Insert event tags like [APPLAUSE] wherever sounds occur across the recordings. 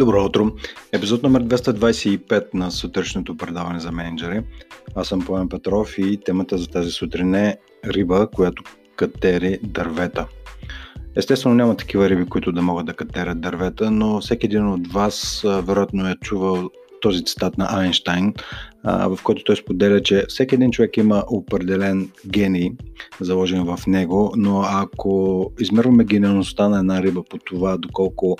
Добро утро! Епизод номер 225 на сутрешното предаване за менеджери. Аз съм Поем Петров и темата за тази сутрин е риба, която катери дървета. Естествено няма такива риби, които да могат да катерят дървета, но всеки един от вас вероятно е чувал този цитат на Айнштайн, в който той споделя, че всеки един човек има определен гений, заложен в него, но ако измерваме гениалността на една риба по това, доколко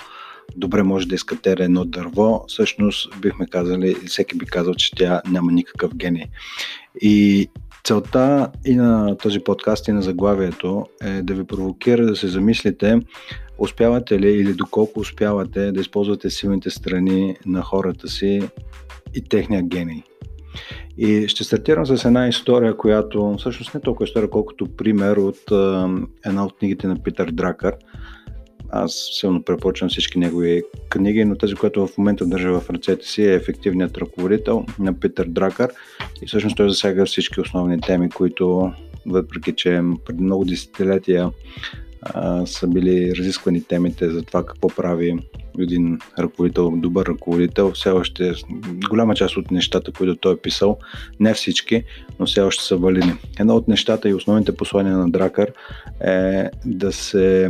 добре може да изкатера едно дърво, всъщност бихме казали, всеки би казал, че тя няма никакъв гений. И целта и на този подкаст и на заглавието е да ви провокира да се замислите успявате ли или доколко успявате да използвате силните страни на хората си и техния гений. И ще стартирам с една история, която всъщност не е толкова история, колкото пример от а, една от книгите на Питър Дракър. Аз силно препоръчвам всички негови книги, но тази, която в момента държа в ръцете си е ефективният ръководител на Питър Дракър и всъщност той засяга всички основни теми, които въпреки, че преди много десетилетия а, са били разисквани темите за това какво прави един ръководител, добър ръководител. Все още голяма част от нещата, които той е писал, не всички, но все още са валидни. Едно от нещата и основните послания на Дракър е да се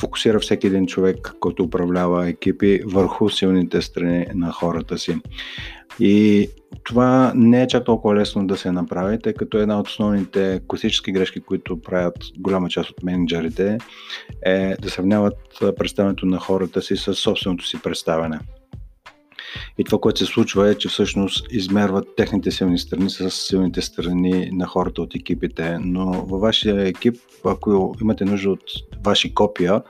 фокусира всеки един човек, който управлява екипи върху силните страни на хората си. И това не е чак толкова лесно да се направи, тъй като една от основните класически грешки, които правят голяма част от менеджерите, е да сравняват представянето на хората си с собственото си представяне. И това, което се случва е, че всъщност измерват техните силни страни с силните страни на хората от екипите. Но във вашия екип, ако имате нужда от ваши копия,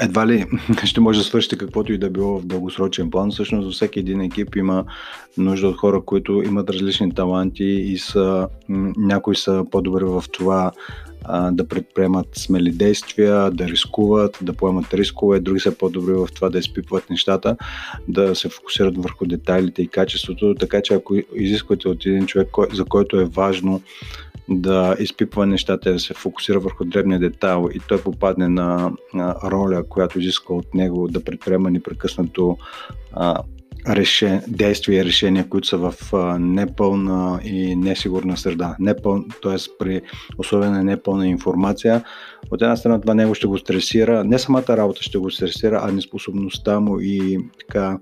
едва ли [LAUGHS] ще може да свършите каквото и да било в дългосрочен план. Всъщност за всеки един екип има нужда от хора, които имат различни таланти и са, някои са по-добри в това да предприемат смели действия, да рискуват, да поемат рискове, други са по-добри в това да изпипват нещата, да се фокусират върху детайлите и качеството, така че ако изисквате от един човек, за който е важно да изпипва нещата, да се фокусира върху дребния детайл и той попадне на, роля, която изисква от него да предприема непрекъснато решен, действия и решения, които са в непълна и несигурна среда. Непъл, т.е. при условия на непълна информация, от една страна това него ще го стресира, не самата работа ще го стресира, а неспособността му и така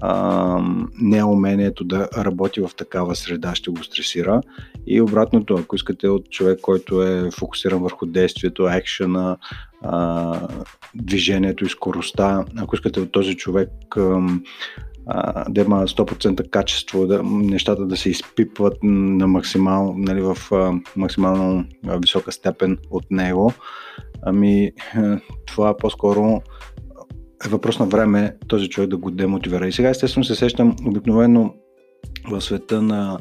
а, неумението да работи в такава среда ще го стресира. И обратното, ако искате от човек, който е фокусиран върху действието, екшена, а, движението и скоростта, ако искате от този човек а, да има 100% качество, да, нещата да се изпипват на максимал, нали, в а, максимално висока степен от него. Ами, това по-скоро е въпрос на време този човек да го демотивира. И сега естествено се сещам обикновено в света на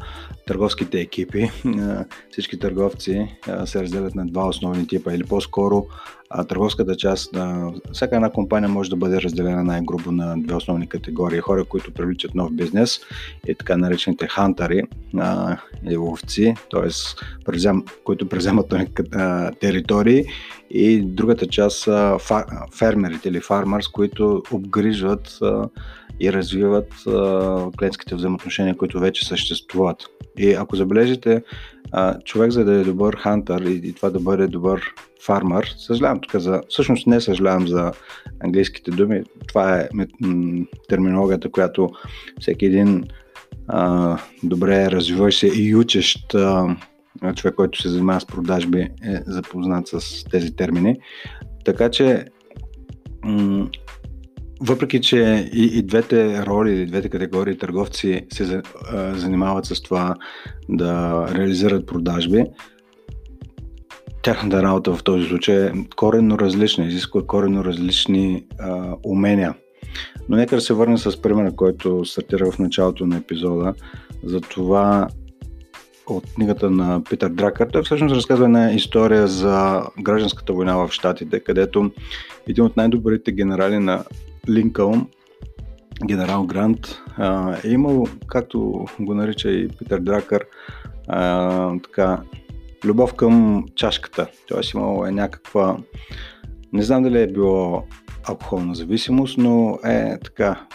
търговските екипи. [LAUGHS] Всички търговци се разделят на два основни типа или по-скоро търговската част на всяка една компания може да бъде разделена най-грубо на две основни категории. Хора, които привличат нов бизнес и така наречените хантари или ловци, т.е. които преземат територии и другата част са фермерите или фармърс, които обгрижват и развиват а, клиентските взаимоотношения, които вече съществуват. И ако забележите, а, човек за да е добър хантър и, и това да бъде добър фармър, съжалявам тук за, всъщност не съжалявам за английските думи, това е м- терминологията, която всеки един а, добре развиващ се и учещ а, човек, който се занимава с продажби е запознат с тези термини. Така че въпреки, че и, и двете роли, и двете категории търговци се а, занимават с това да реализират продажби, тяхната работа в този случай е коренно различна, изисква коренно различни а, умения. Но нека да се върна с примера, който стартира в началото на епизода, за това от книгата на Питър Дракър. Той всъщност разказва една история за гражданската война в Штатите, където един от най-добрите генерали на Линкълн, генерал Грант, е имал, както го нарича и Питър Дракър, така, любов към чашката. Тоест имал е някаква Не знам дали е било алкохолна зависимост, но е така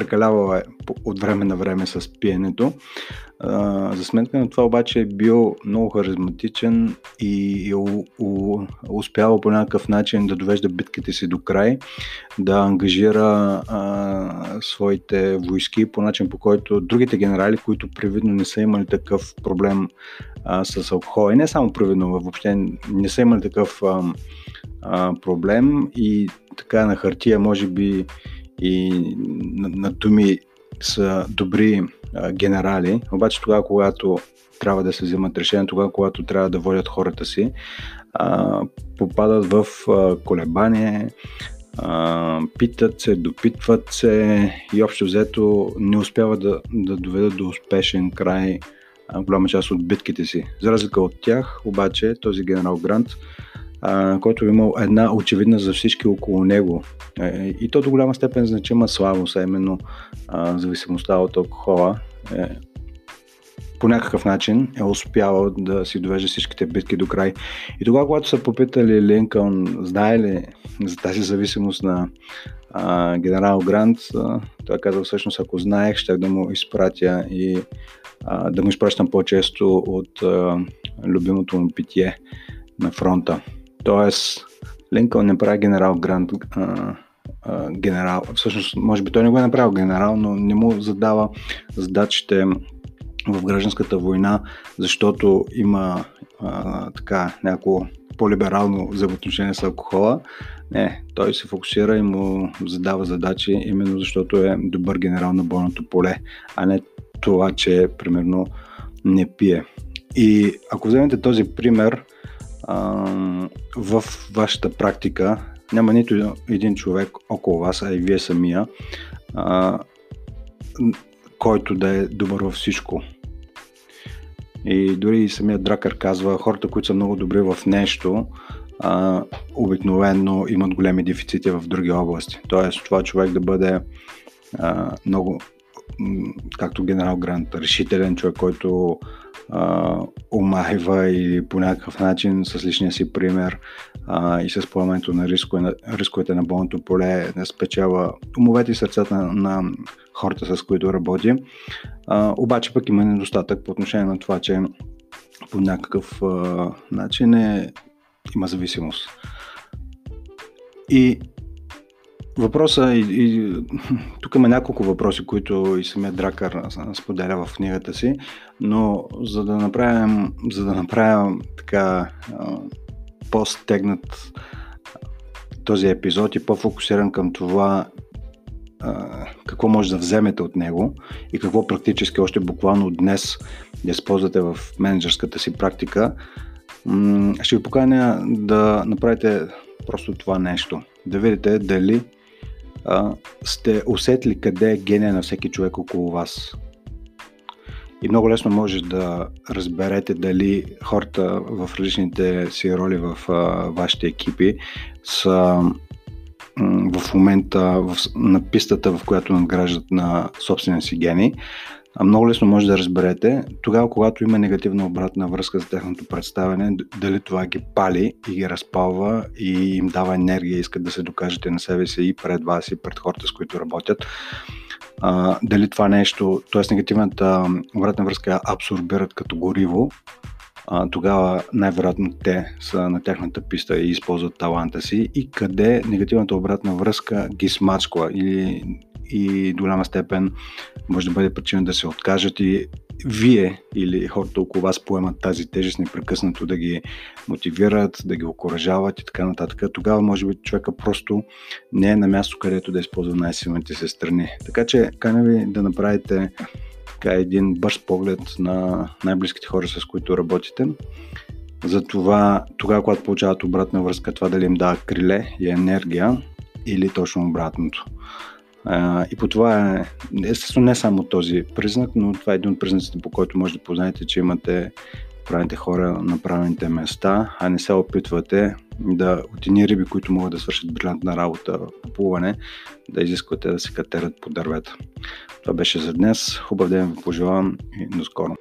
прекалявал е от време на време с пиенето. За сметка на това обаче е бил много харизматичен и е успявал по някакъв начин да довежда битките си до край, да ангажира своите войски по начин по който другите генерали, които привидно не са имали такъв проблем с алкохол, и не само привидно, въобще не са имали такъв проблем и така на хартия може би и на, на думи са добри а, генерали, обаче тогава, когато трябва да се вземат решения, тогава, когато трябва да водят хората си, а, попадат в а, колебание, а, питат се, допитват се и общо взето не успяват да, да доведат до успешен край а, голяма част от битките си. За разлика от тях, обаче, този генерал Грант а, който е имал една очевидна за всички около него е, и то до голяма степен значима слабост, а именно а, зависимостта от алкохола. Е, по някакъв начин е успявал да си довежда всичките битки до край. И тогава, когато са попитали Линкълн, знае ли за тази зависимост на а, генерал Грант, а, той казал всъщност, ако знаех, ще да му изпратя и а, да му изпращам по-често от а, любимото му питие на фронта. Тоест, Линкълн не прави генерал Грант а, а, генерал. Всъщност, може би той не го е направил генерал, но не му задава задачите в гражданската война, защото има а, така някакво по-либерално взаимоотношение с алкохола. Не, той се фокусира и му задава задачи, именно защото е добър генерал на бойното поле, а не това, че примерно не пие. И ако вземете този пример, в вашата практика няма нито един човек около вас, а и вие самия, а, който да е добър във всичко. И дори и самият Дракър казва, хората, които са много добри в нещо, а, обикновено имат големи дефицити в други области. Тоест, това човек да бъде а, много, както генерал Грант, решителен човек, който а, омайва или по някакъв начин с личния си пример а, и с поемането на рискове, рисковете на болното поле да спечава умовете и сърцата на, на хората, с които работи. А, обаче пък има недостатък по отношение на това, че по някакъв а, начин е, има зависимост. И Въпроса и, и [LAUGHS] тук има няколко въпроси, които и самият Дракър споделя в книгата си, но за да направим, за да направим така по-стегнат този епизод и по-фокусиран към това какво може да вземете от него и какво практически още буквално днес да използвате в менеджерската си практика, ще ви поканя да направите просто това нещо. Да видите дали а, сте усетили къде е гения на всеки човек около вас. И много лесно може да разберете дали хората в различните си роли в а, вашите екипи са в момента в, на пистата, в която надграждат на собствения си гений, много лесно може да разберете тогава, когато има негативна обратна връзка за техното представяне, дали това ги пали и ги разпалва и им дава енергия, искат да се докажете на себе си и пред вас и пред хората, с които работят. А, дали това нещо, т.е. негативната обратна връзка абсорбират като гориво, а, тогава най-вероятно те са на тяхната писта и използват таланта си и къде негативната обратна връзка ги смачква или и до голяма степен може да бъде причина да се откажат и вие или хората около вас поемат тази тежест непрекъснато да ги мотивират, да ги окоръжават и така нататък. Тогава може би човека просто не е на място, където да използва най-силните се страни. Така че каня ви да направите така един бърз поглед на най-близките хора, с които работите. Затова тогава, когато получават обратна връзка, това дали им дава криле и енергия или точно обратното. И по това е, естествено не само този признак, но това е един от признаците, по който може да познаете, че имате правите хора на правилните места, а не се опитвате да от едни риби, които могат да свършат брилянтна работа по плуване, да изисквате да се катерят по дървета. Това беше за днес. Хубав ден ви пожелавам и до скоро.